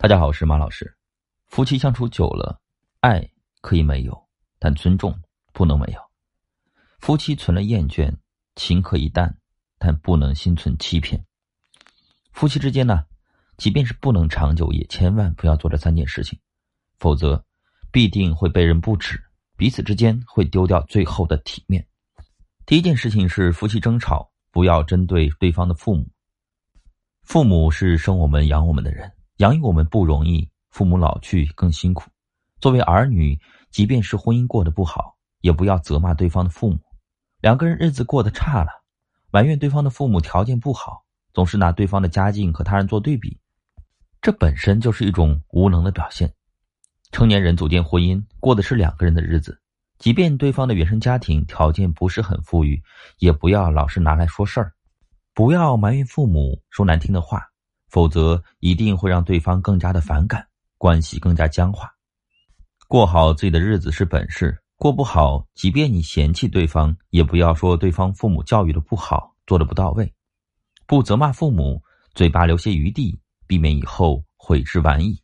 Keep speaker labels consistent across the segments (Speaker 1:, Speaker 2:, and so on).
Speaker 1: 大家好，我是马老师。夫妻相处久了，爱可以没有，但尊重不能没有。夫妻存了厌倦，情可以淡，但不能心存欺骗。夫妻之间呢，即便是不能长久，也千万不要做这三件事情，否则必定会被人不齿，彼此之间会丢掉最后的体面。第一件事情是，夫妻争吵不要针对对方的父母。父母是生我们、养我们的人。养育我们不容易，父母老去更辛苦。作为儿女，即便是婚姻过得不好，也不要责骂对方的父母。两个人日子过得差了，埋怨对方的父母条件不好，总是拿对方的家境和他人做对比，这本身就是一种无能的表现。成年人组建婚姻，过的是两个人的日子，即便对方的原生家庭条件不是很富裕，也不要老是拿来说事儿，不要埋怨父母，说难听的话。否则，一定会让对方更加的反感，关系更加僵化。过好自己的日子是本事，过不好，即便你嫌弃对方，也不要说对方父母教育的不好，做的不到位。不责骂父母，嘴巴留些余地，避免以后悔之晚矣。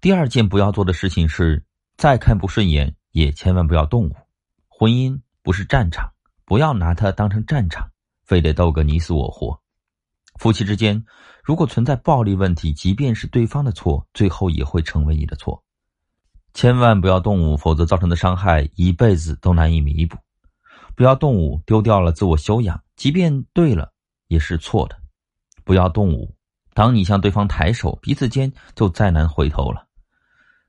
Speaker 1: 第二件不要做的事情是，再看不顺眼，也千万不要动武。婚姻不是战场，不要拿它当成战场，非得斗个你死我活。夫妻之间，如果存在暴力问题，即便是对方的错，最后也会成为你的错。千万不要动武，否则造成的伤害一辈子都难以弥补。不要动武，丢掉了自我修养，即便对了，也是错的。不要动武，当你向对方抬手，彼此间就再难回头了。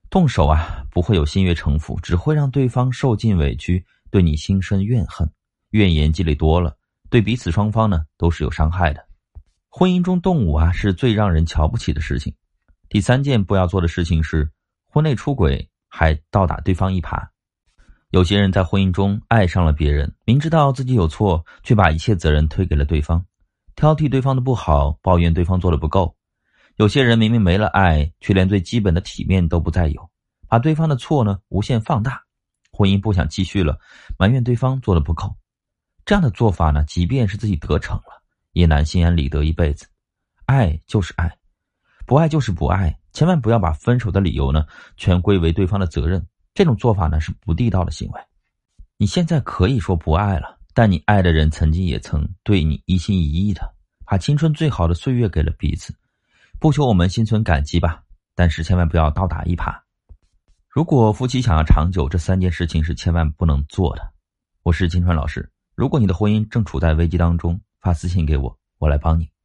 Speaker 1: 动手啊，不会有心悦诚服，只会让对方受尽委屈，对你心生怨恨。怨言积累多了，对彼此双方呢，都是有伤害的。婚姻中动武啊，是最让人瞧不起的事情。第三件不要做的事情是婚内出轨还倒打对方一耙。有些人在婚姻中爱上了别人，明知道自己有错，却把一切责任推给了对方，挑剔对方的不好，抱怨对方做的不够。有些人明明没了爱，却连最基本的体面都不再有，把对方的错呢无限放大，婚姻不想继续了，埋怨对方做的不够。这样的做法呢，即便是自己得逞了。也难心安理得一辈子，爱就是爱，不爱就是不爱，千万不要把分手的理由呢全归为对方的责任。这种做法呢是不地道的行为。你现在可以说不爱了，但你爱的人曾经也曾对你一心一意的，把青春最好的岁月给了彼此。不求我们心存感激吧，但是千万不要倒打一耙。如果夫妻想要长久，这三件事情是千万不能做的。我是金川老师，如果你的婚姻正处在危机当中，发私信给我，我来帮你。